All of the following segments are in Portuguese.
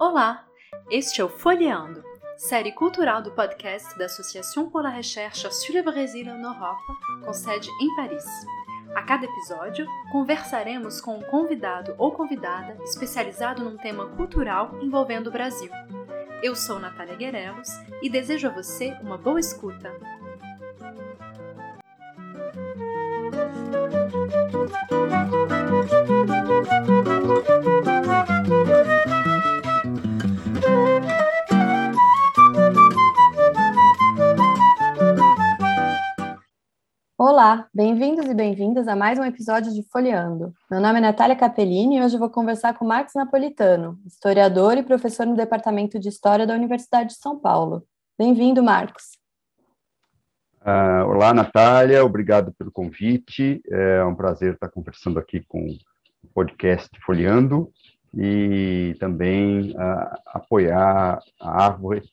Olá, este é o Folheando, série cultural do podcast da Associação pour la Recherche sur le Brésil en Europe, com sede em Paris. A cada episódio, conversaremos com um convidado ou convidada especializado num tema cultural envolvendo o Brasil. Eu sou Natália Guerelos e desejo a você uma boa escuta. Olá, bem-vindos e bem-vindas a mais um episódio de Folheando. Meu nome é Natália Capellini e hoje vou conversar com Marcos Napolitano, historiador e professor no Departamento de História da Universidade de São Paulo. Bem-vindo, Marcos. Uh, olá, Natália, obrigado pelo convite. É um prazer estar conversando aqui com o podcast Folheando e também uh, apoiar a Árvore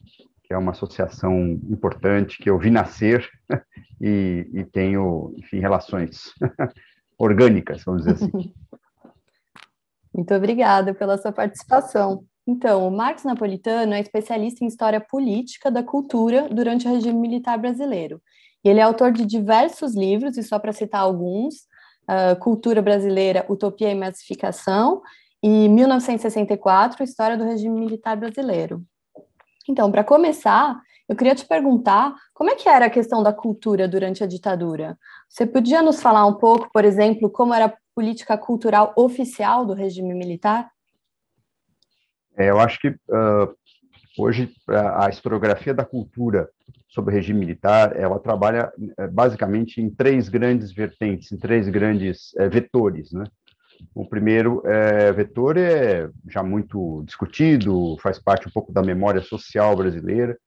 que é uma associação importante que eu vi nascer e, e tenho, enfim, relações orgânicas, vamos dizer assim. Muito obrigada pela sua participação. Então, o Marcos Napolitano é especialista em história política da cultura durante o regime militar brasileiro. E ele é autor de diversos livros, e só para citar alguns, uh, Cultura Brasileira, Utopia e Massificação, e 1964, História do Regime Militar Brasileiro. Então, para começar, eu queria te perguntar como é que era a questão da cultura durante a ditadura. Você podia nos falar um pouco, por exemplo, como era a política cultural oficial do regime militar? É, eu acho que uh, hoje a historiografia da cultura sobre o regime militar, ela trabalha uh, basicamente em três grandes vertentes, em três grandes uh, vetores, né? O primeiro é, vetor é já muito discutido, faz parte um pouco da memória social brasileira,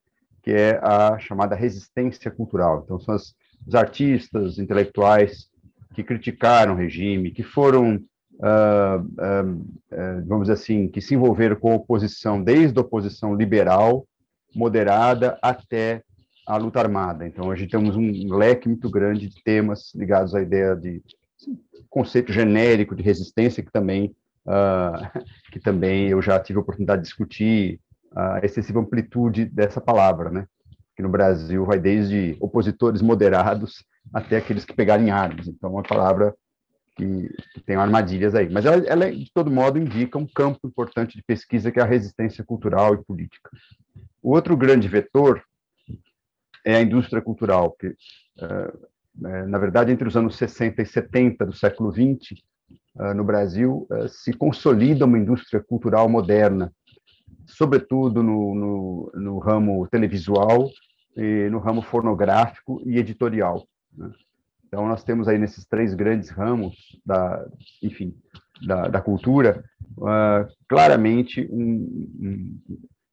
que é a chamada resistência cultural. Então, são as, os artistas, intelectuais que criticaram o regime, que foram, uh, uh, uh, vamos dizer assim, que se envolveram com a oposição, desde a oposição liberal, moderada, até a luta armada. Então, hoje temos um leque muito grande de temas ligados à ideia de conceito genérico de resistência que também uh, que também eu já tive a oportunidade de discutir a excessiva amplitude dessa palavra, né? Que no Brasil vai desde opositores moderados até aqueles que pegarem armas. Então, é uma palavra que, que tem armadilhas aí. Mas ela, ela, de todo modo, indica um campo importante de pesquisa que é a resistência cultural e política. O outro grande vetor é a indústria cultural, que uh? Na verdade, entre os anos 60 e 70 do século 20, ah, no Brasil, ah, se consolida uma indústria cultural moderna, sobretudo no, no, no ramo televisual, no ramo fonográfico e editorial. Né? Então, nós temos aí nesses três grandes ramos da, enfim, da, da cultura, uh, claramente um, um,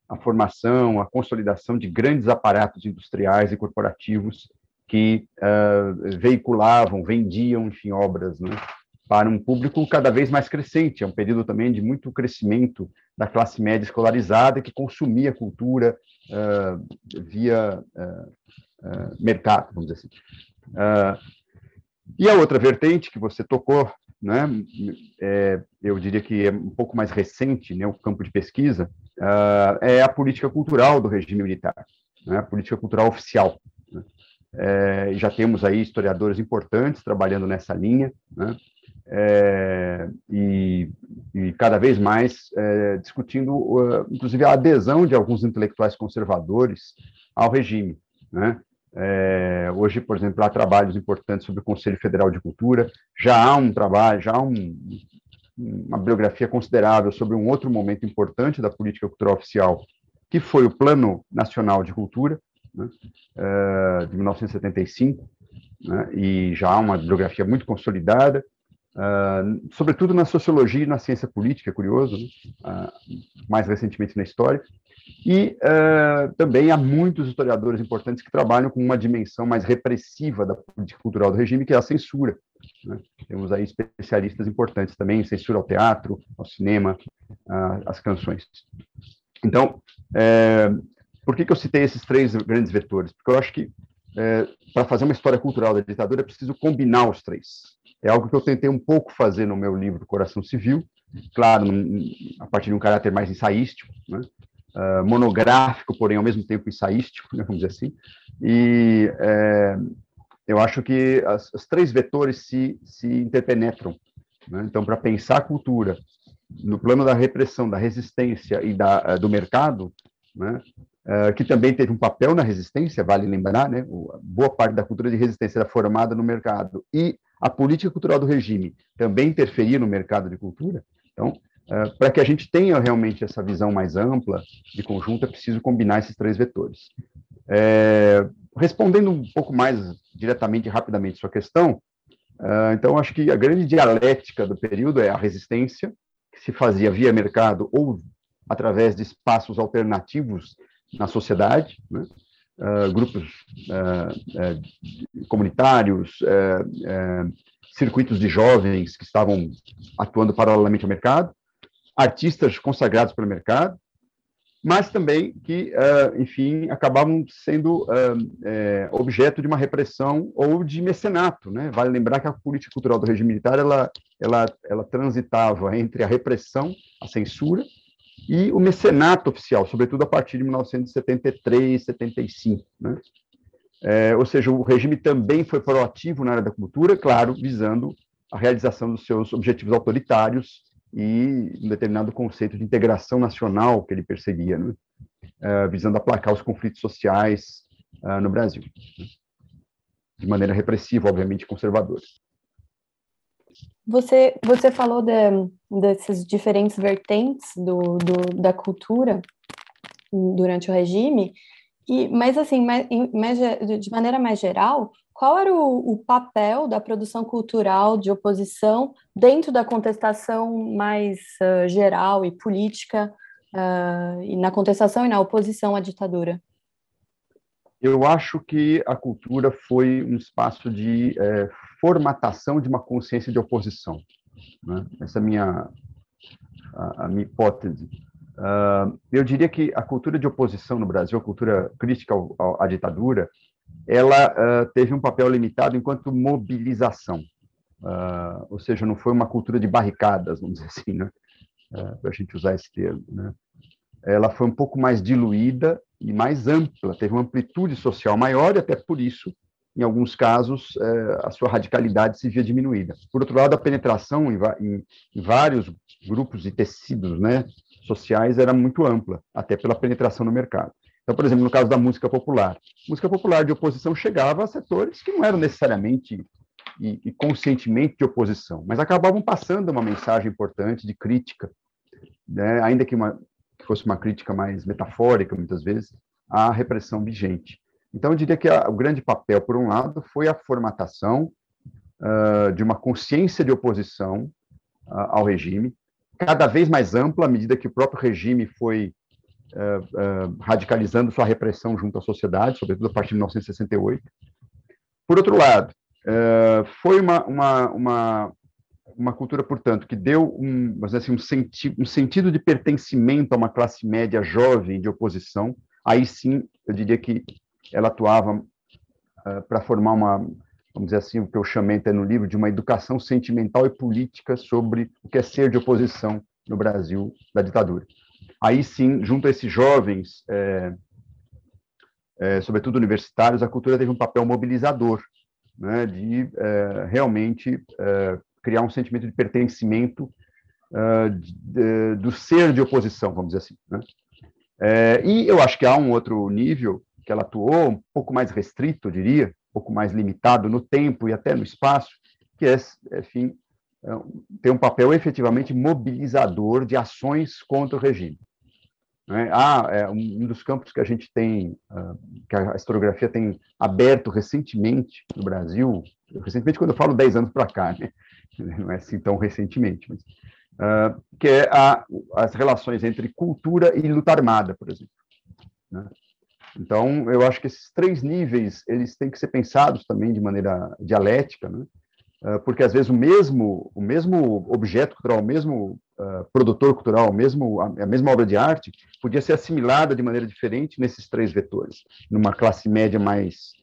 a formação, a consolidação de grandes aparatos industriais e corporativos que uh, veiculavam, vendiam, enfim, obras, né, para um público cada vez mais crescente. É um período também de muito crescimento da classe média escolarizada que consumia cultura uh, via uh, mercado, vamos dizer assim. e a outra vertente que você tocou, né, é, eu diria que é um pouco mais recente, né, o campo de pesquisa, é a política cultural do regime militar, né, a política cultural oficial. É, já temos aí historiadores importantes trabalhando nessa linha, né? É, e, e, cada vez mais é, discutindo, inclusive, a adesão de alguns intelectuais conservadores ao regime. Né? É, hoje, por exemplo, há trabalhos importantes sobre o Conselho Federal de Cultura, já há um trabalho, já há um, uma bibliografia considerável sobre um outro momento importante da política cultural oficial, que foi o Plano Nacional de Cultura, né, uh, de 1975, né, e já uma bibliografia muito consolidada, uh, sobretudo na sociologia e na ciência política, é curioso, né, uh, mais recentemente na história, e também há muitos historiadores importantes que trabalham com uma dimensão mais repressiva da política cultural do regime, que é a censura. Né. Temos aí especialistas importantes também, censura ao teatro, ao cinema, às canções. Então, É, por que, que eu citei esses três grandes vetores? Porque eu acho que é, para fazer uma história cultural da ditadura é preciso combinar os três. É algo que eu tentei um pouco fazer no meu livro Coração Civil, claro, a partir de um caráter mais ensaístico, né? uh, monográfico, porém ao mesmo tempo ensaístico, né, vamos dizer assim. E é, eu acho que as, os três vetores se, se interpenetram. Né? Então, para pensar a cultura no plano da repressão, da resistência e da, uh, do mercado, né? Uh, que também teve um papel na resistência, vale lembrar, né? Boa parte da cultura de resistência era formada no mercado e a política cultural do regime também interferia no mercado de cultura. Então, uh, para que a gente tenha realmente essa visão mais ampla de conjunto, é preciso combinar esses três vetores. É, respondendo um pouco mais diretamente e rapidamente sua questão, uh, então, acho que a grande dialética do período é a resistência, que se fazia via mercado ou através de espaços alternativos na sociedade, né? uh, grupos uh, uh, comunitários, circuitos de jovens que estavam atuando paralelamente ao mercado, artistas consagrados pelo mercado, mas também que, enfim, acabavam sendo objeto de uma repressão ou de mecenato. Né? Vale lembrar que a política cultural do regime militar ela, ela, ela transitava entre a repressão, a censura, e o mecenato oficial, sobretudo a partir de 1973, 75. Né? É, ou seja, o regime também foi proativo na área da cultura, claro, visando a realização dos seus objetivos autoritários e um determinado conceito de integração nacional que ele perseguia, né? é, visando aplacar os conflitos sociais uh, no Brasil, né? de maneira repressiva, obviamente conservadora. Você, você falou de, dessas diferentes vertentes do, do, da cultura durante o regime, e, mas assim, mais, mais, de maneira mais geral, qual era o, o, papel da produção cultural de oposição dentro da contestação mais uh, geral e política, uh, e na contestação e na oposição à ditadura? Eu acho que a cultura foi um espaço de é, formatação de uma consciência de oposição. Né? Essa é a minha, a, a minha hipótese. Uh, eu diria que a cultura de oposição no Brasil, a cultura crítica ao, ao, à ditadura, ela uh, teve um papel limitado enquanto mobilização. Uh, ou seja, não foi uma cultura de barricadas, vamos dizer assim, né? para a gente usar esse termo. Né? Ela foi um pouco mais diluída e mais ampla, teve uma amplitude social maior e até por isso em alguns casos, é, a sua radicalidade se via diminuída. Por outro lado, a penetração em, vários grupos e tecidos né, sociais era muito ampla, até pela penetração no mercado. Então, por exemplo, no caso da música popular, música popular de oposição chegava a setores que não eram necessariamente e, e, conscientemente de oposição, mas acabavam passando uma mensagem importante de crítica, né, ainda que, uma, que fosse uma crítica mais metafórica, muitas vezes, à repressão vigente. Então, eu diria que a, o grande papel, por um lado, foi a formatação uh, de uma consciência de oposição uh, ao regime, cada vez mais ampla à medida que o próprio regime foi uh, radicalizando sua repressão junto à sociedade, sobretudo a partir de 1968. Por outro lado, foi uma, uma, uma, uma, cultura, portanto, que deu um, assim, um, senti um sentido de pertencimento a uma classe média jovem de oposição. Aí sim, eu diria que ela atuava uh, para formar uma, vamos dizer assim, o que eu chamei até no livro de uma educação sentimental e política sobre o que é ser de oposição no Brasil da ditadura. Aí sim, junto a esses jovens, é, é, sobretudo universitários, a cultura teve um papel mobilizador, né, de é, realmente criar um sentimento de pertencimento de, de, do ser de oposição, vamos dizer assim. Né? e eu acho que há um outro nível que ela atuou, um pouco mais restrito, eu diria, um pouco mais limitado no tempo e até no espaço, que é, enfim, é, tem um papel efetivamente mobilizador de ações contra o regime. Né? Ah, é um dos campos que a gente tem, ah, que a historiografia tem aberto recentemente no Brasil, recentemente quando eu falo 10 anos para cá, né? não é assim tão recentemente, mas, uh, que é a, as relações entre cultura e luta armada, por exemplo. Né? Então, eu acho que esses três níveis, eles têm que ser pensados também de maneira dialética, né? Ah, porque às vezes o mesmo, o mesmo objeto cultural, o mesmo uh, produtor cultural, mesmo a, a, mesma obra de arte, podia ser assimilada de maneira diferente nesses três vetores. Numa classe média mais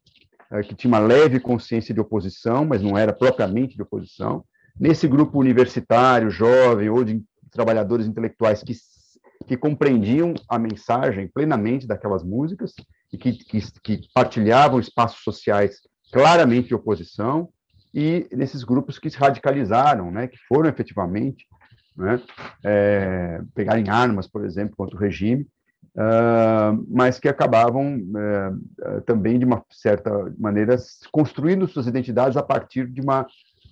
uh, que tinha uma leve consciência de oposição, mas não era propriamente de oposição. Nesse grupo universitário, jovem ou de trabalhadores intelectuais que que compreendiam a mensagem plenamente daquelas músicas e que, que, que partilhavam espaços sociais claramente de oposição, e nesses grupos que se radicalizaram, né, que foram efetivamente né, é, pegarem armas, por exemplo, contra o regime, uh, mas que acabavam uh, também, de uma certa maneira, construindo suas identidades a partir de uma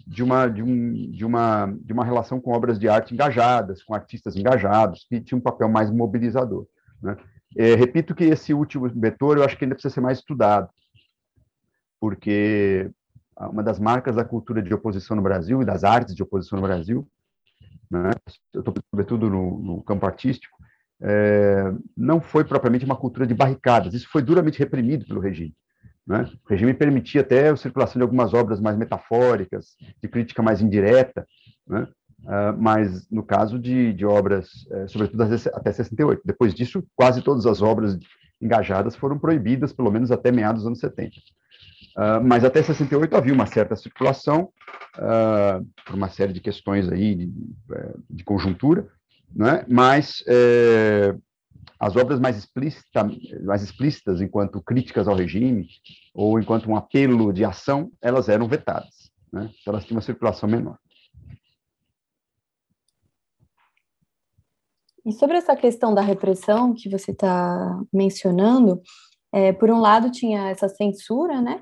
de uma, de, um, de, uma, de uma relação com obras de arte engajadas, com artistas engajados, que tinha um papel mais mobilizador. Né? É, repito que esse último vetor eu acho que ainda precisa ser mais estudado, porque uma das marcas da cultura de oposição no Brasil e das artes de oposição no Brasil, né, eu estou sobretudo no, no campo artístico, é, não foi propriamente uma cultura de barricadas, isso foi duramente reprimido pelo regime. Né? O regime permitia até a circulação de algumas obras mais metafóricas, de crítica mais indireta, né? Uh, mas no caso de, de obras, eh, sobretudo até 68. Depois disso, quase todas as obras engajadas foram proibidas, pelo menos até meados dos anos 70. Uh, mas até 68 havia uma certa circulação, uh, por uma série de questões aí de, eh, de conjuntura, né? mas eh, as obras mais, explícita, mais explícitas, enquanto críticas ao regime, ou enquanto um apelo de ação, elas eram vetadas. Né? Então, elas tinham uma circulação menor. E sobre essa questão da repressão que você está mencionando, é, por um lado tinha essa censura, né,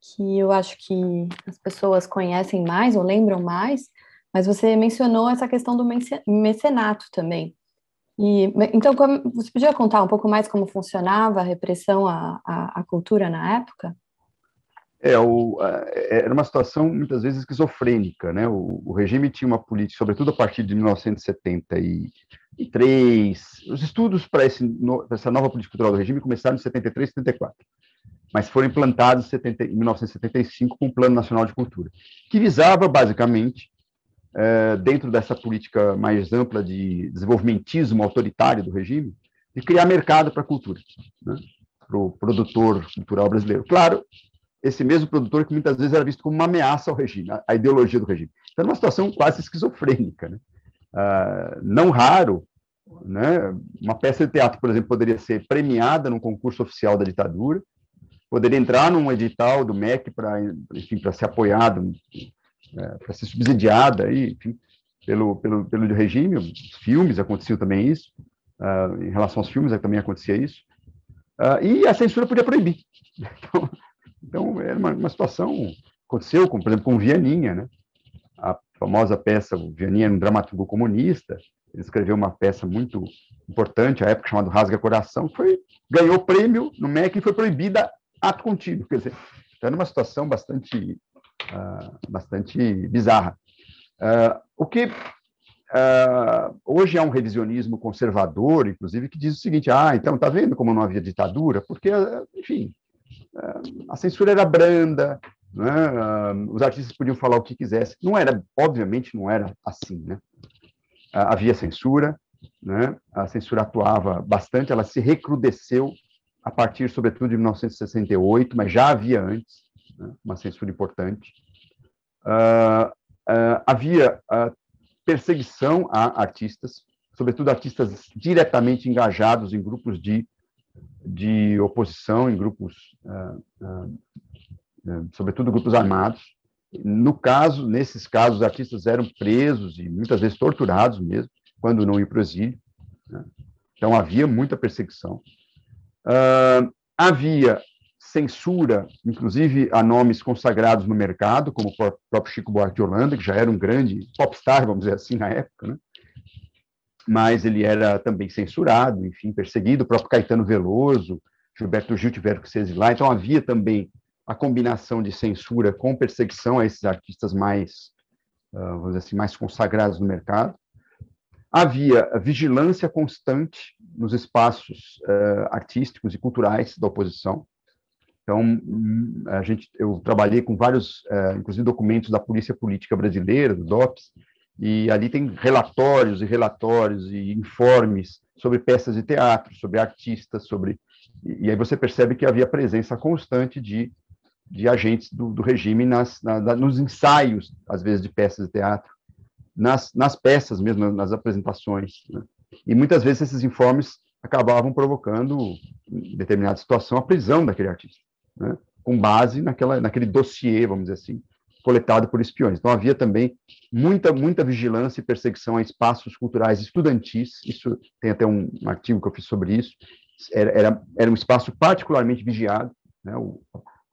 que eu acho que as pessoas conhecem mais ou lembram mais, mas você mencionou essa questão do mecenato também. E, então, você podia contar um pouco mais como funcionava a repressão à, à, à cultura na época? É, o, era uma situação muitas vezes esquizofrênica, né? O, o, regime tinha uma política, sobretudo a partir de 1973. Os estudos para essa nova política cultural do regime começaram em 73, 74, mas foram implantados em, 70, em 1975 com o Plano Nacional de Cultura, que visava basicamente é, dentro dessa política mais ampla de desenvolvimentismo autoritário do regime, de criar mercado para a cultura, né? para o produtor cultural brasileiro. Claro, esse mesmo produtor que muitas vezes era visto como uma ameaça ao regime, à ideologia do regime. Então, uma situação quase esquizofrênica. Né? Ah, não raro, né? uma peça de teatro, por exemplo, poderia ser premiada num concurso oficial da ditadura, poderia entrar num edital do MEC para, enfim, para ser apoiado é, para ser subsidiada aí, enfim, pelo, pelo, pelo regime, os filmes aconteciam também isso, uh, em relação aos filmes também acontecia isso, uh, e a censura podia proibir. Então, então era uma, uma, situação, aconteceu, com, por exemplo, com Vianinha, né? a famosa peça, o Vianinha era um dramaturgo comunista, ele escreveu uma peça muito importante, à época chamada Rasga Coração, foi, ganhou prêmio no MEC e foi proibida ato contínuo, quer dizer, então era uma situação bastante uh, bastante bizarra. Uh, o que uh, hoje é um revisionismo conservador, inclusive, que diz o seguinte: ah, então está vendo como não havia ditadura? Porque, enfim, a censura era branda, né? os artistas podiam falar o que quisessem. Não era, obviamente, não era assim, né? havia censura, né? A censura atuava bastante, ela se recrudesceu a partir, sobretudo, de 1968, mas já havia antes né, uma censura importante. Uh, uh, havia uh, perseguição a artistas, sobretudo artistas diretamente engajados em grupos de, de oposição, em grupos, sobretudo grupos armados. No caso, nesses casos, os artistas eram presos e muitas vezes torturados mesmo, quando não iam para o exílio. Né? Então, havia muita perseguição. Uh, havia censura, inclusive a nomes consagrados no mercado, como o próprio Chico Buarque de Holanda, que já era um grande popstar, vamos dizer assim, na época, né? mas ele era também censurado, enfim, perseguido, o próprio Caetano Veloso, Gilberto Gil tiveram que se exilar, então havia também a combinação de censura com perseguição a esses artistas mais, ah, vamos dizer assim, mais consagrados no mercado. Havia vigilância constante nos espaços uh, artísticos e culturais da oposição. Então, a gente, eu trabalhei com vários, uh, inclusive documentos da Polícia Política Brasileira, do DOPS, E ali tem relatórios e relatórios e informes sobre peças de teatro, sobre artistas, sobre e, aí você percebe que havia presença constante de, de agentes do, do regime nas, na, nos ensaios, às vezes, de peças de teatro, nas, nas peças mesmo, nas apresentações. Né? E muitas vezes esses informes acabavam provocando, em determinada situação, a prisão daquele artista, né? com base naquela, naquele dossiê, vamos dizer assim, coletado por espiões. Então havia também muita muita vigilância e perseguição a espaços culturais estudantis. Isso tem até um, artigo que eu fiz sobre isso. Era, era, era um espaço particularmente vigiado, né, o,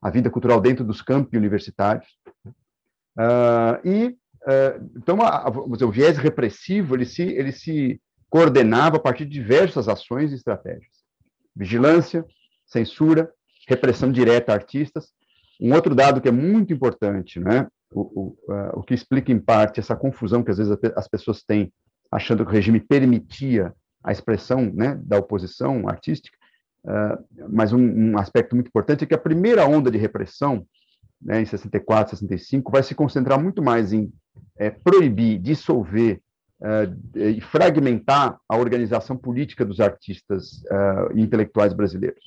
a vida cultural dentro dos campi universitários. Uh, e então a, a, o viés repressivo ele se ele se coordenava a partir de diversas ações e estratégias: vigilância, censura, repressão direta a artistas, um outro dado que é muito importante, né, o, o, o que explica em parte essa confusão que às vezes as pessoas têm achando que o regime permitia a expressão né, da oposição artística, uh, mas um, um, aspecto muito importante é que a primeira onda de repressão, né, em 64, 65, vai se concentrar muito mais em é, proibir, dissolver uh, e fragmentar a organização política dos artistas e intelectuais brasileiros.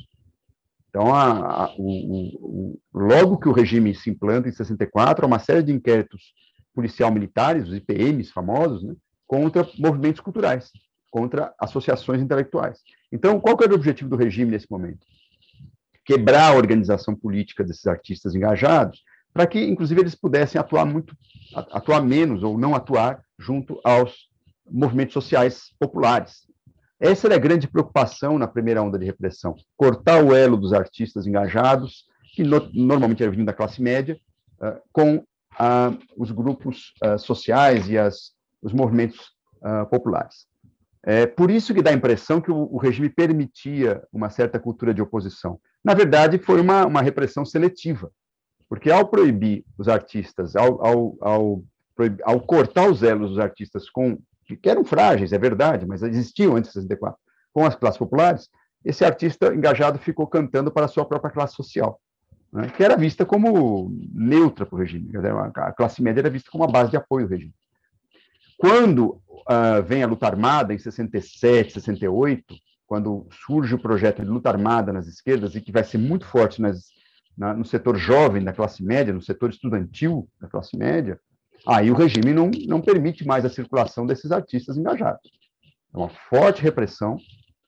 Então, a, a, o, o, logo que o regime se implanta em 64, há uma série de inquéritos policial-militares, os IPMs famosos, né, contra movimentos culturais, contra associações intelectuais. Então, qual era o objetivo do regime nesse momento? Quebrar a organização política desses artistas engajados, para que, inclusive, eles pudessem atuar muito, atuar menos ou não atuar junto aos movimentos sociais populares, essa era a grande preocupação na primeira onda de repressão: cortar o elo dos artistas engajados, que no, normalmente eram vindo da classe média, uh, com uh, os grupos uh, sociais e as, os movimentos populares. É por isso que dá a impressão que o, regime permitia uma certa cultura de oposição. Na verdade, foi uma, uma repressão seletiva, porque ao proibir os artistas, ao, ao, ao, ao cortar os elos dos artistas com que eram frágeis, é verdade, mas existiam antes de 64, com as classes populares, esse artista engajado ficou cantando para a sua própria classe social, né, que era vista como neutra para o regime. A classe média era vista como uma base de apoio do regime. Quando uh, vem a luta armada, em 67, 68, quando surge o projeto de luta armada nas esquerdas, e que vai ser muito forte nas, na, no setor jovem da classe média, no setor estudantil da classe média, Aí o regime não, não permite mais a circulação desses artistas engajados. É uma forte repressão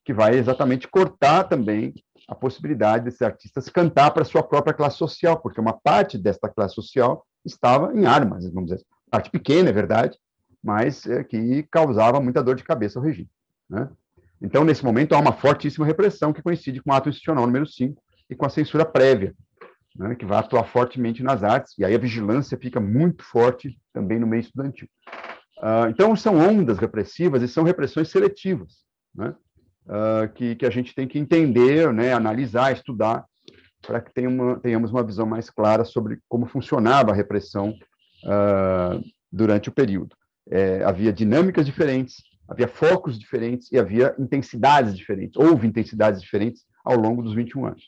que vai exatamente cortar também a possibilidade desses artistas cantar para sua própria classe social, porque uma parte desta classe social estava em armas, vamos dizer. Parte pequena, é verdade, mas é, que causava muita dor de cabeça ao regime. Né? Então, nesse momento, há uma fortíssima repressão que coincide com o ato institucional número 5 e com a censura prévia né, que vai atuar fortemente nas artes, e aí a vigilância fica muito forte também no meio estudantil. Uh, então, são ondas repressivas e são repressões seletivas, né, uh, que, que a gente tem que entender, né, analisar, estudar, para que tenha uma, tenhamos uma visão mais clara sobre como funcionava a repressão uh, durante o período. É, havia dinâmicas diferentes, havia focos diferentes e havia intensidades diferentes, houve intensidades diferentes ao longo dos 21 anos.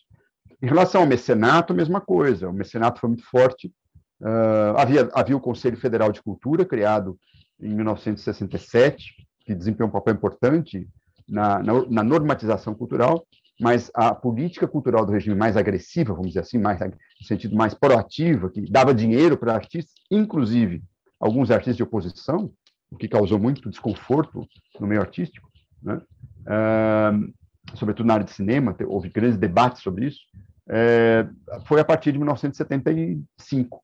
Em relação ao mecenato, a mesma coisa. O mecenato foi muito forte. Uh, havia, havia o Conselho Federal de Cultura, criado em 1967, que desempenhou um papel importante na, na, na, normatização cultural, mas a política cultural do regime mais agressiva, vamos dizer assim, mais, no sentido mais proativa, que dava dinheiro para artistas, inclusive alguns artistas de oposição, o que causou muito desconforto no meio artístico, né? uh, sobretudo na área de cinema, houve grandes debates sobre isso, é, foi a partir de 1975,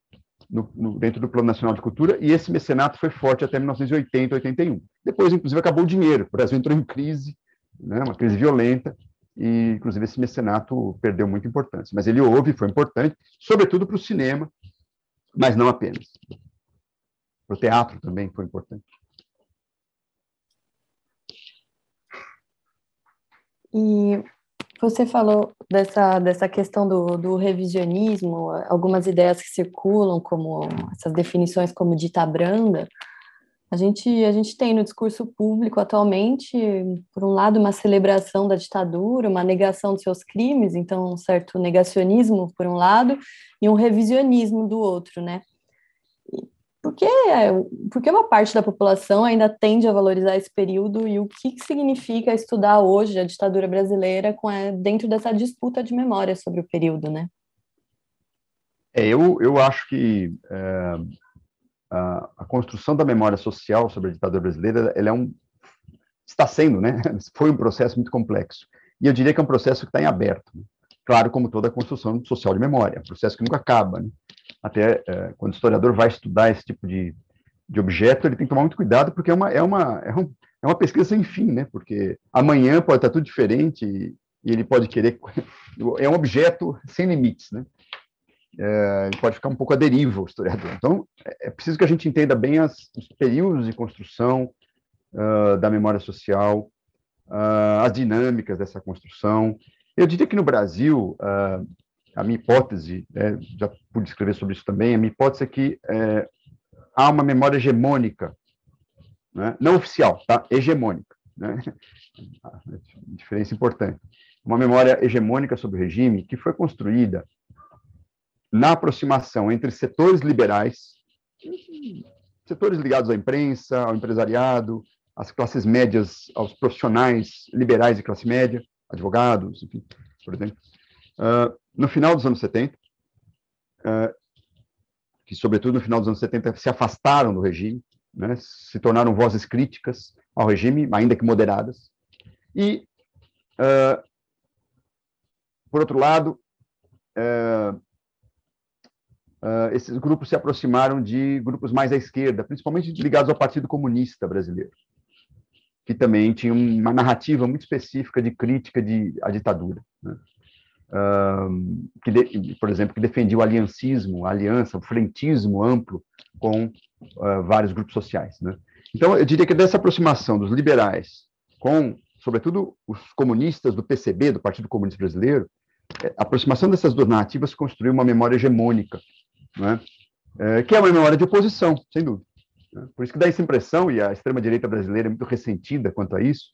no, no, dentro do Plano Nacional de Cultura, e esse mecenato foi forte até 1980, 81. Depois, inclusive, acabou o dinheiro, o Brasil entrou em crise, né, uma crise violenta, e, inclusive, esse mecenato perdeu muita importância. Mas ele houve, foi importante, sobretudo para o cinema, mas não apenas. Para o teatro também foi importante. E você falou dessa, dessa questão do, do revisionismo, algumas ideias que circulam, como essas definições como dita branda. A gente, a gente tem no discurso público atualmente, por um lado, uma celebração da ditadura, uma negação dos seus crimes, então um certo negacionismo, por um lado, e um revisionismo do outro, né? Por que, por que uma parte da população ainda tende a valorizar esse período e o que, significa estudar hoje a ditadura brasileira com a, dentro dessa disputa de memória sobre o período, né? É, eu, eu acho que é, a, a, construção da memória social sobre a ditadura brasileira, ela é um, está sendo, né? Foi um processo muito complexo. E eu diria que é um processo que está em aberto. Claro, como toda construção social de memória, processo que nunca acaba. Né? Até é, quando o historiador vai estudar esse tipo de, de objeto, ele tem que tomar muito cuidado, porque é uma, é uma, é um, é uma pesquisa sem fim, né? Porque amanhã pode estar tudo diferente e, e ele pode querer. É um objeto sem limites, né? É, ele pode ficar um pouco à deriva, o historiador. Então, é, é preciso que a gente entenda bem as, os períodos de construção uh, da memória social, uh, as dinâmicas dessa construção. Eu diria que no Brasil, uh, a minha hipótese, né, já pude escrever sobre isso também, a minha hipótese é que é, há uma memória hegemônica, né, não oficial, tá? hegemônica. Né? Diferença importante. Uma memória hegemônica sobre o regime que foi construída na aproximação entre setores liberais, setores ligados à imprensa, ao empresariado, às classes médias, aos profissionais liberais de classe média, advogados, enfim, por exemplo, uh, no final dos anos 70, uh, que sobretudo no final dos anos 70 se afastaram do regime, né, se tornaram vozes críticas ao regime, ainda que moderadas, e, uh, por outro lado, esses grupos se aproximaram de grupos mais à esquerda, principalmente ligados ao Partido Comunista Brasileiro, que também tinha uma narrativa muito específica de crítica de, à ditadura. Né? Que de, por exemplo, que defendia o aliancismo, a aliança, o frentismo amplo com uh, vários grupos sociais. Né? Então, eu diria que dessa aproximação dos liberais com, sobretudo, os comunistas do PCB, do Partido Comunista Brasileiro, é, a aproximação dessas duas narrativas construiu uma memória hegemônica né? é, que é uma memória de oposição, sem dúvida. Né? Por isso que dá essa impressão, e a extrema-direita brasileira é muito ressentida quanto a isso,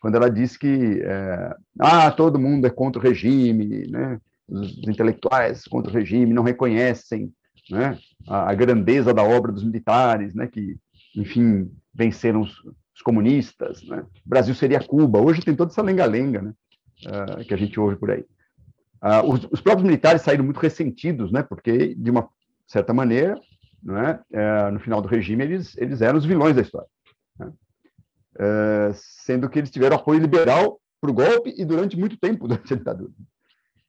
quando ela diz que é, ah, todo mundo é contra o regime, né? os intelectuais contra o regime não reconhecem né? a, a, grandeza da obra dos militares, né? que, enfim, venceram os, os comunistas. Né? O Brasil seria Cuba. Hoje tem toda essa lenga-lenga né? uh, que a gente ouve por aí. Ah, os, os, próprios militares saíram muito ressentidos, né, porque, de uma certa maneira, é, é, no final do regime, eles, eles eram os vilões da história. Né? É, sendo que eles tiveram apoio liberal para o golpe e durante muito tempo durante a ditadura.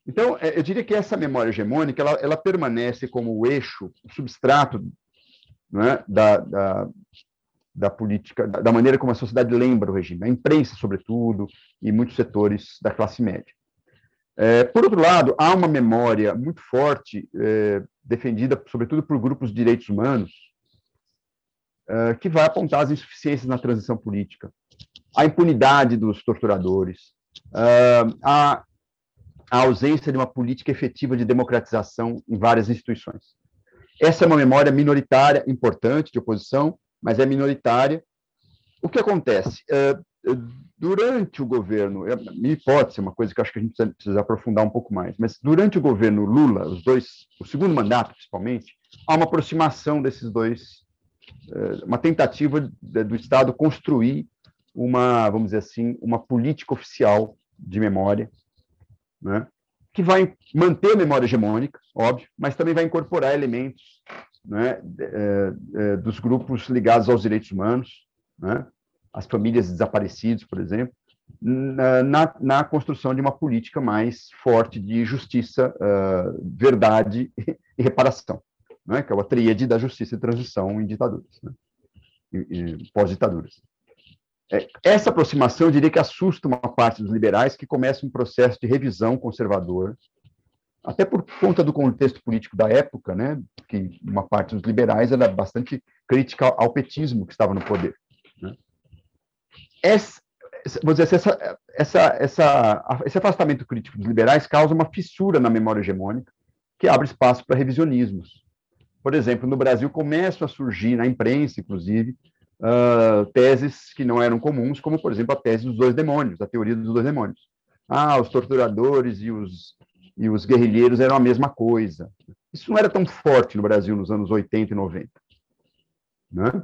Então, é, eu diria que essa memória hegemônica ela, ela permanece como o eixo, o substrato é, da, da, da, política, da, da maneira como a sociedade lembra o regime, a imprensa, sobretudo, e muitos setores da classe média. É, por outro lado, há uma memória muito forte, é, defendida sobretudo por grupos de direitos humanos, é, que vai apontar as insuficiências na transição política, a impunidade dos torturadores, é, a, a ausência de uma política efetiva de democratização em várias instituições. Essa é uma memória minoritária, importante, de oposição, mas é minoritária. O que acontece? Durante o governo, é, minha hipótese, uma coisa que acho que a gente precisa, precisa, aprofundar um pouco mais, mas durante o governo Lula, os dois, o segundo mandato principalmente, há uma aproximação desses dois, é, uma tentativa do Estado construir uma, vamos dizer assim, uma política oficial de memória, né, que vai manter a memória hegemônica, óbvio, mas também vai incorporar elementos né, é, dos grupos ligados aos direitos humanos, né, as famílias desaparecidas, por exemplo, na, na, construção de uma política mais forte de justiça, uh, verdade e reparação, né? que é a tríade da justiça e transição em ditaduras, né? pós-ditaduras. É, essa aproximação, eu diria que assusta uma parte dos liberais que começa um processo de revisão conservador, até por conta do contexto político da época, né, que uma parte dos liberais era bastante crítica ao petismo que estava no poder essa, vou dizer, essa, essa, essa, esse afastamento crítico dos liberais causa uma fissura na memória hegemônica que abre espaço para revisionismos. Por exemplo, no Brasil começam a surgir, na imprensa, inclusive, uh, teses que não eram comuns, como, por exemplo, a tese dos dois demônios, a teoria dos dois demônios. Ah, os torturadores e os, e os guerrilheiros eram a mesma coisa. Isso não era tão forte no Brasil nos anos 80 e 90. né?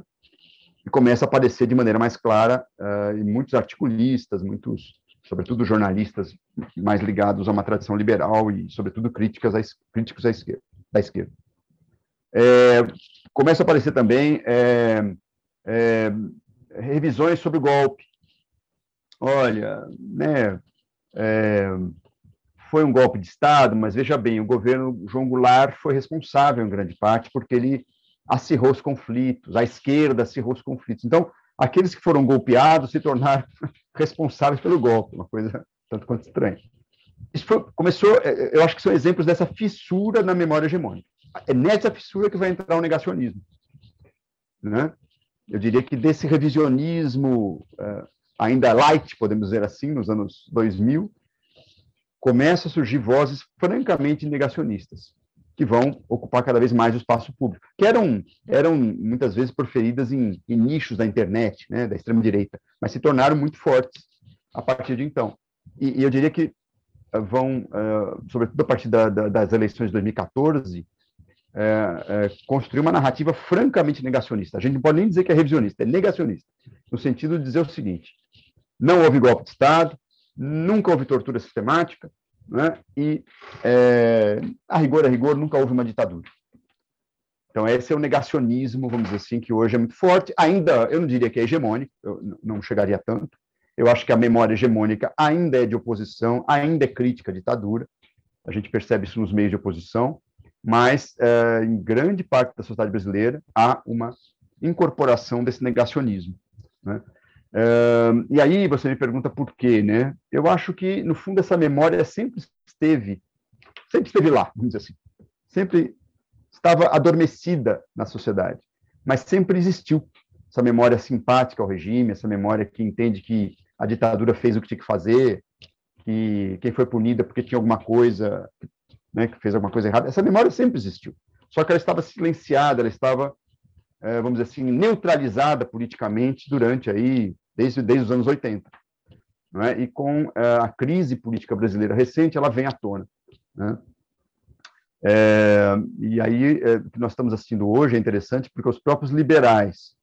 E começa a aparecer de maneira mais clara uh, em muitos articulistas, muitos, sobretudo jornalistas mais ligados a uma tradição liberal e, sobretudo, críticas à, críticos à esquerda, da esquerda. É, começa a aparecer também é, é, revisões sobre o golpe. Olha, né, foi um golpe de Estado, mas veja bem, o governo João Goulart foi responsável em grande parte porque ele acirrou os conflitos, a esquerda acirrou os conflitos. Então, aqueles que foram golpeados se tornaram responsáveis pelo golpe, uma coisa tanto quanto estranha. Isso foi, começou, é, é, eu acho que são exemplos dessa fissura na memória hegemônica. É nessa fissura que vai entrar o negacionismo. Né? Eu diria que desse revisionismo uh, ainda light, podemos dizer assim, nos anos 2000, começam a surgir vozes francamente negacionistas, que vão ocupar cada vez mais o espaço público, que eram, eram muitas vezes proferidas em, em nichos da internet, né, da extrema-direita, mas se tornaram muito fortes a partir de então. E, e eu diria que uh, vão, uh, sobretudo a partir da, da, das eleições de 2014, é, é, construir uma narrativa francamente negacionista. A gente não pode nem dizer que é revisionista, é negacionista, no sentido de dizer o seguinte: não houve golpe de Estado, nunca houve tortura sistemática, né? e, é, a rigor, a rigor, nunca houve uma ditadura. Então, esse é o negacionismo, vamos dizer assim, que hoje é muito forte. Ainda, eu não diria que é hegemônico, eu não chegaria tanto. Eu acho que a memória hegemônica ainda é de oposição, ainda é crítica à ditadura. A gente percebe isso nos meios de oposição mas é, em grande parte da sociedade brasileira há uma incorporação desse negacionismo. Né? É, e aí você me pergunta por quê, né? Eu acho que no fundo essa memória sempre esteve, sempre esteve lá, vamos dizer assim, sempre estava adormecida na sociedade, mas sempre existiu essa memória simpática ao regime, essa memória que entende que a ditadura fez o que tinha que fazer, que quem foi punida porque tinha alguma coisa né, que fez alguma coisa errada, essa memória sempre existiu. Só que ela estava silenciada, ela estava, é, vamos dizer assim, neutralizada politicamente durante aí, desde, desde os anos 80. É? E com é, a crise política brasileira recente, ela vem à tona. Né? É, e aí, é, o que nós estamos assistindo hoje é interessante porque os próprios liberais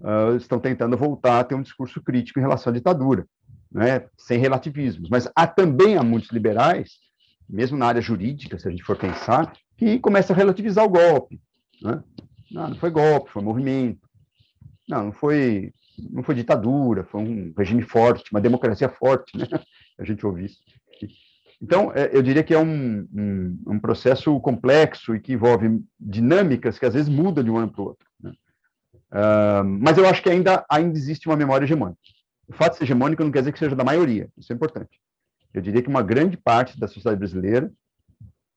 uh, estão tentando voltar a ter um discurso crítico em relação à ditadura, né? sem relativismos. Mas há também há muitos liberais mesmo na área jurídica, se a gente for pensar, que começa a relativizar o golpe. Né? Não, não foi golpe, foi movimento. Não, não foi, não foi ditadura, foi um regime forte, uma democracia forte, né? A gente ouve isso. Então, é, eu diria que é um, um, um, processo complexo e que envolve dinâmicas que às vezes mudam de um ano para o outro. Né? Uh, mas eu acho que ainda, ainda existe uma memória hegemônica. O fato de ser hegemônico não quer dizer que seja da maioria, isso é importante eu diria que uma grande parte da sociedade brasileira,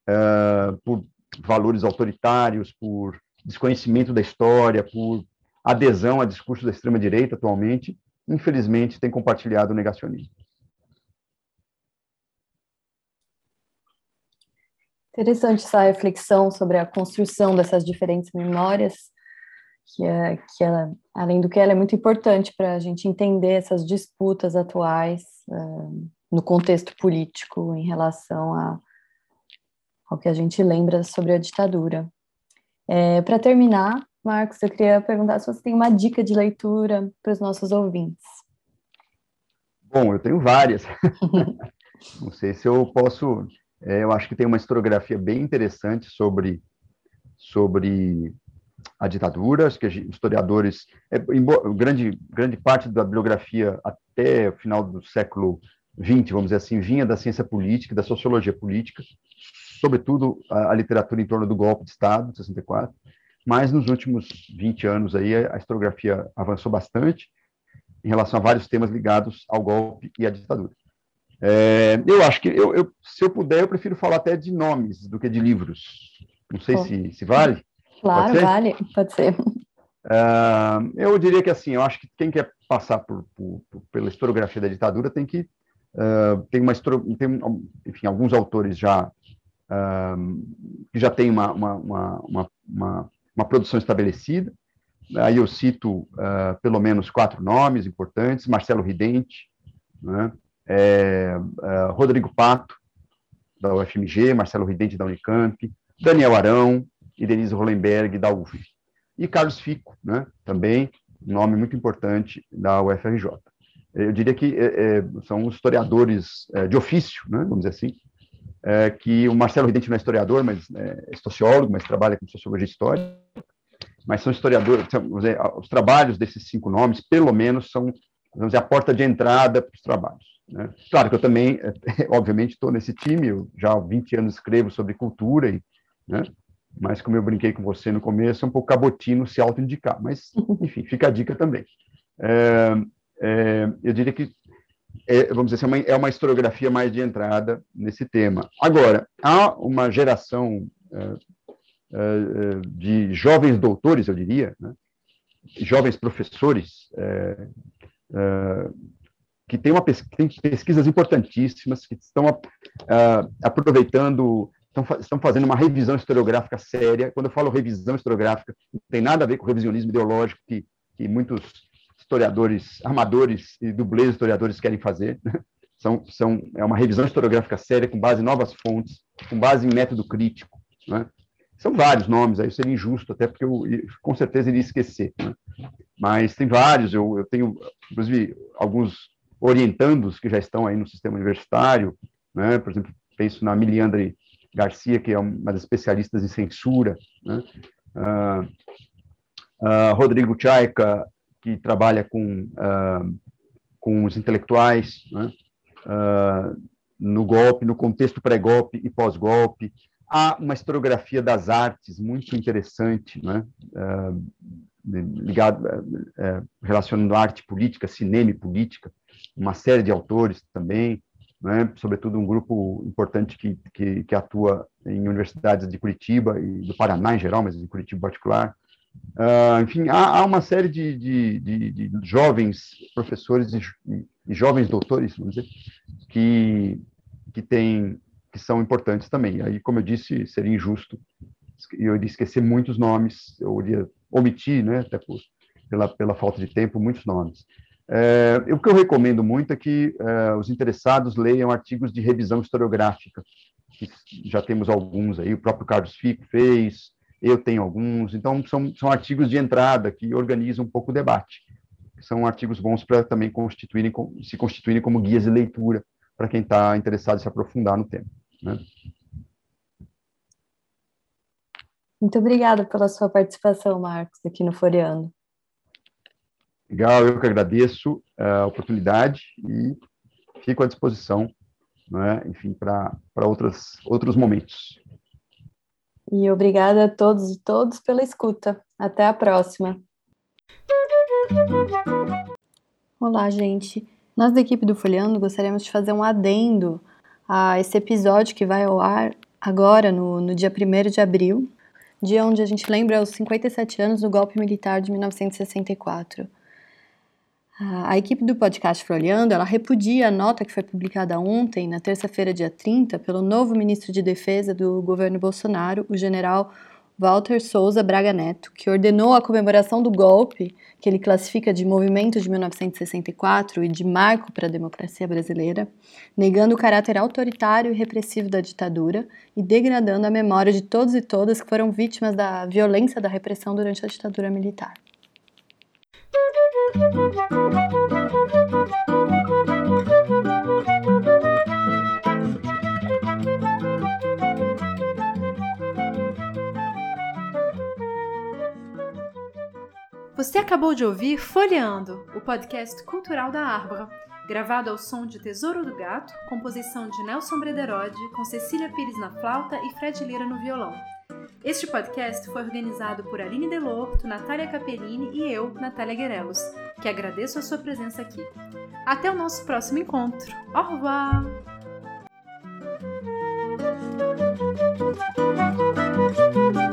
uh, por valores autoritários, por desconhecimento da história, por adesão a discursos da extrema-direita atualmente, infelizmente tem compartilhado o negacionismo. Interessante essa reflexão sobre a construção dessas diferentes memórias, que, é, que ela, além do que ela é muito importante para a gente entender essas disputas atuais, uh, no contexto político em relação a, ao que a gente lembra sobre a ditadura. É, Para terminar, Marcos, eu queria perguntar se você tem uma dica de leitura para os nossos ouvintes. Bom, eu tenho várias. Não sei se eu posso. É, eu acho que tem uma historiografia bem interessante sobre, sobre a ditadura. Acho que historiadores. É, grande, grande parte da bibliografia até o final do século 20, vamos dizer assim, vinha da ciência política, da sociologia política, sobretudo a, a literatura em torno do golpe de Estado, de 64, mas nos últimos 20 anos aí a historiografia avançou bastante em relação a vários temas ligados ao golpe e à ditadura. É, eu acho que, eu, eu, se eu puder, eu prefiro falar até de nomes do que de livros. Não sei se, se vale. Claro, pode vale, pode ser. Uh, eu diria que, assim, eu acho que quem quer passar por, por, por, pela historiografia da ditadura tem que Uh, tem uma tem, enfim, alguns autores já uh, que já têm uma, uma, uma, uma, uma produção estabelecida. Aí eu cito uh, pelo menos quatro nomes importantes: Marcelo Ridente, né? é, Rodrigo Pato, da UFMG, Marcelo Ridente, da Unicamp, Daniel Arão e Denise Hollenberg, da UF. e Carlos Fico, né, também nome muito importante da UFRJ. Eu diria que é, é, são historiadores é, de ofício, né, vamos dizer assim, é, que o Marcelo Ridente não é historiador, mas é, é sociólogo, mas trabalha com sociologia histórica, mas são historiadores, dizer, os trabalhos desses cinco nomes, pelo menos, são vamos dizer, a porta de entrada para os trabalhos. Né? Claro que eu também, obviamente, estou nesse time, eu já há 20 anos escrevo sobre cultura, e, né? mas como eu brinquei com você no começo, é um pouco cabotino se auto-indicar, mas, enfim, fica a dica também. É, é, eu diria que, é, vamos dizer assim, é uma historiografia mais de entrada nesse tema. Agora, há uma geração é, é, é, de jovens doutores, eu diria, né? jovens professores, que tem, uma, tem pesquisas importantíssimas, que estão aproveitando, estão, fazendo uma revisão historiográfica séria. Quando eu falo revisão historiográfica, não tem nada a ver com revisionismo ideológico que, que muitos historiadores, amadores e dublês historiadores querem fazer. Né? São, são, é uma revisão historiográfica séria, com base em novas fontes, com base em método crítico. Né? São vários nomes, aí seria injusto, até porque eu com certeza iria esquecer. Né? Mas tem vários, eu, eu tenho, inclusive, alguns orientandos que já estão aí no sistema universitário, né? por exemplo, penso na Miliandre Garcia, que é uma das especialistas em censura, né? Uh, uh, Rodrigo Chaica, que trabalha com, uh, com os intelectuais, né? no golpe, no contexto pré-golpe e pós-golpe. Há uma historiografia das artes muito interessante, né? ligado, relacionando arte política, cinema e política, uma série de autores também, né, sobretudo um grupo importante que, que, que, atua em universidades de Curitiba e do Paraná em geral, mas em Curitiba em particular. Uh, enfim, há, há, uma série de, de, de, de jovens professores e, e, jovens doutores, vamos dizer, que, que, tem, que são importantes também. Aí, como eu disse, seria injusto eu iria esquecer muitos nomes, eu iria omitir, né, até por, pela, pela falta de tempo, muitos nomes. É, o que eu recomendo muito é que é, os interessados leiam artigos de revisão historiográfica, que já temos alguns aí, o próprio Carlos Fico fez, eu tenho alguns, então são, são artigos de entrada que organizam um pouco o debate. São artigos bons para também constituírem, se constituírem como guias de leitura para quem está interessado em se aprofundar no tema. Né? Muito obrigada pela sua participação, Marcos, aqui no Foreando. Legal, eu que agradeço eh, a oportunidade e fico à disposição, né, enfim, para outros momentos. E obrigada a todos e todos pela escuta. Até a próxima. Olá, gente. Nós da equipe do Folhando gostaríamos de fazer um adendo a esse episódio que vai ao ar agora, no, no dia 1 de abril, dia onde a gente lembra os 57 anos do golpe militar de 1964. A equipe do podcast Folheando, ela repudia a nota que foi publicada ontem, na terça-feira, dia 30, pelo novo ministro de Defesa do governo Bolsonaro, o general Walter Souza Braga Neto, que ordenou a comemoração do golpe, que ele classifica de movimento de 1964 e de marco para a democracia brasileira, negando o caráter autoritário e repressivo da ditadura e degradando a memória de todos e todas que foram vítimas da violência da repressão durante a ditadura militar. Você acabou de ouvir Folheando, o podcast cultural da Arbra, gravado ao som de Tesouro do Gato, composição de Nelson Brederode, com Cecília Pires na flauta e Fred Lira no violão. Este podcast foi organizado por Aline Delorto, Natália Capellini e eu, Natália Guerelos, que agradeço a sua presença aqui. Até o nosso próximo encontro. Au revoir! Thank you.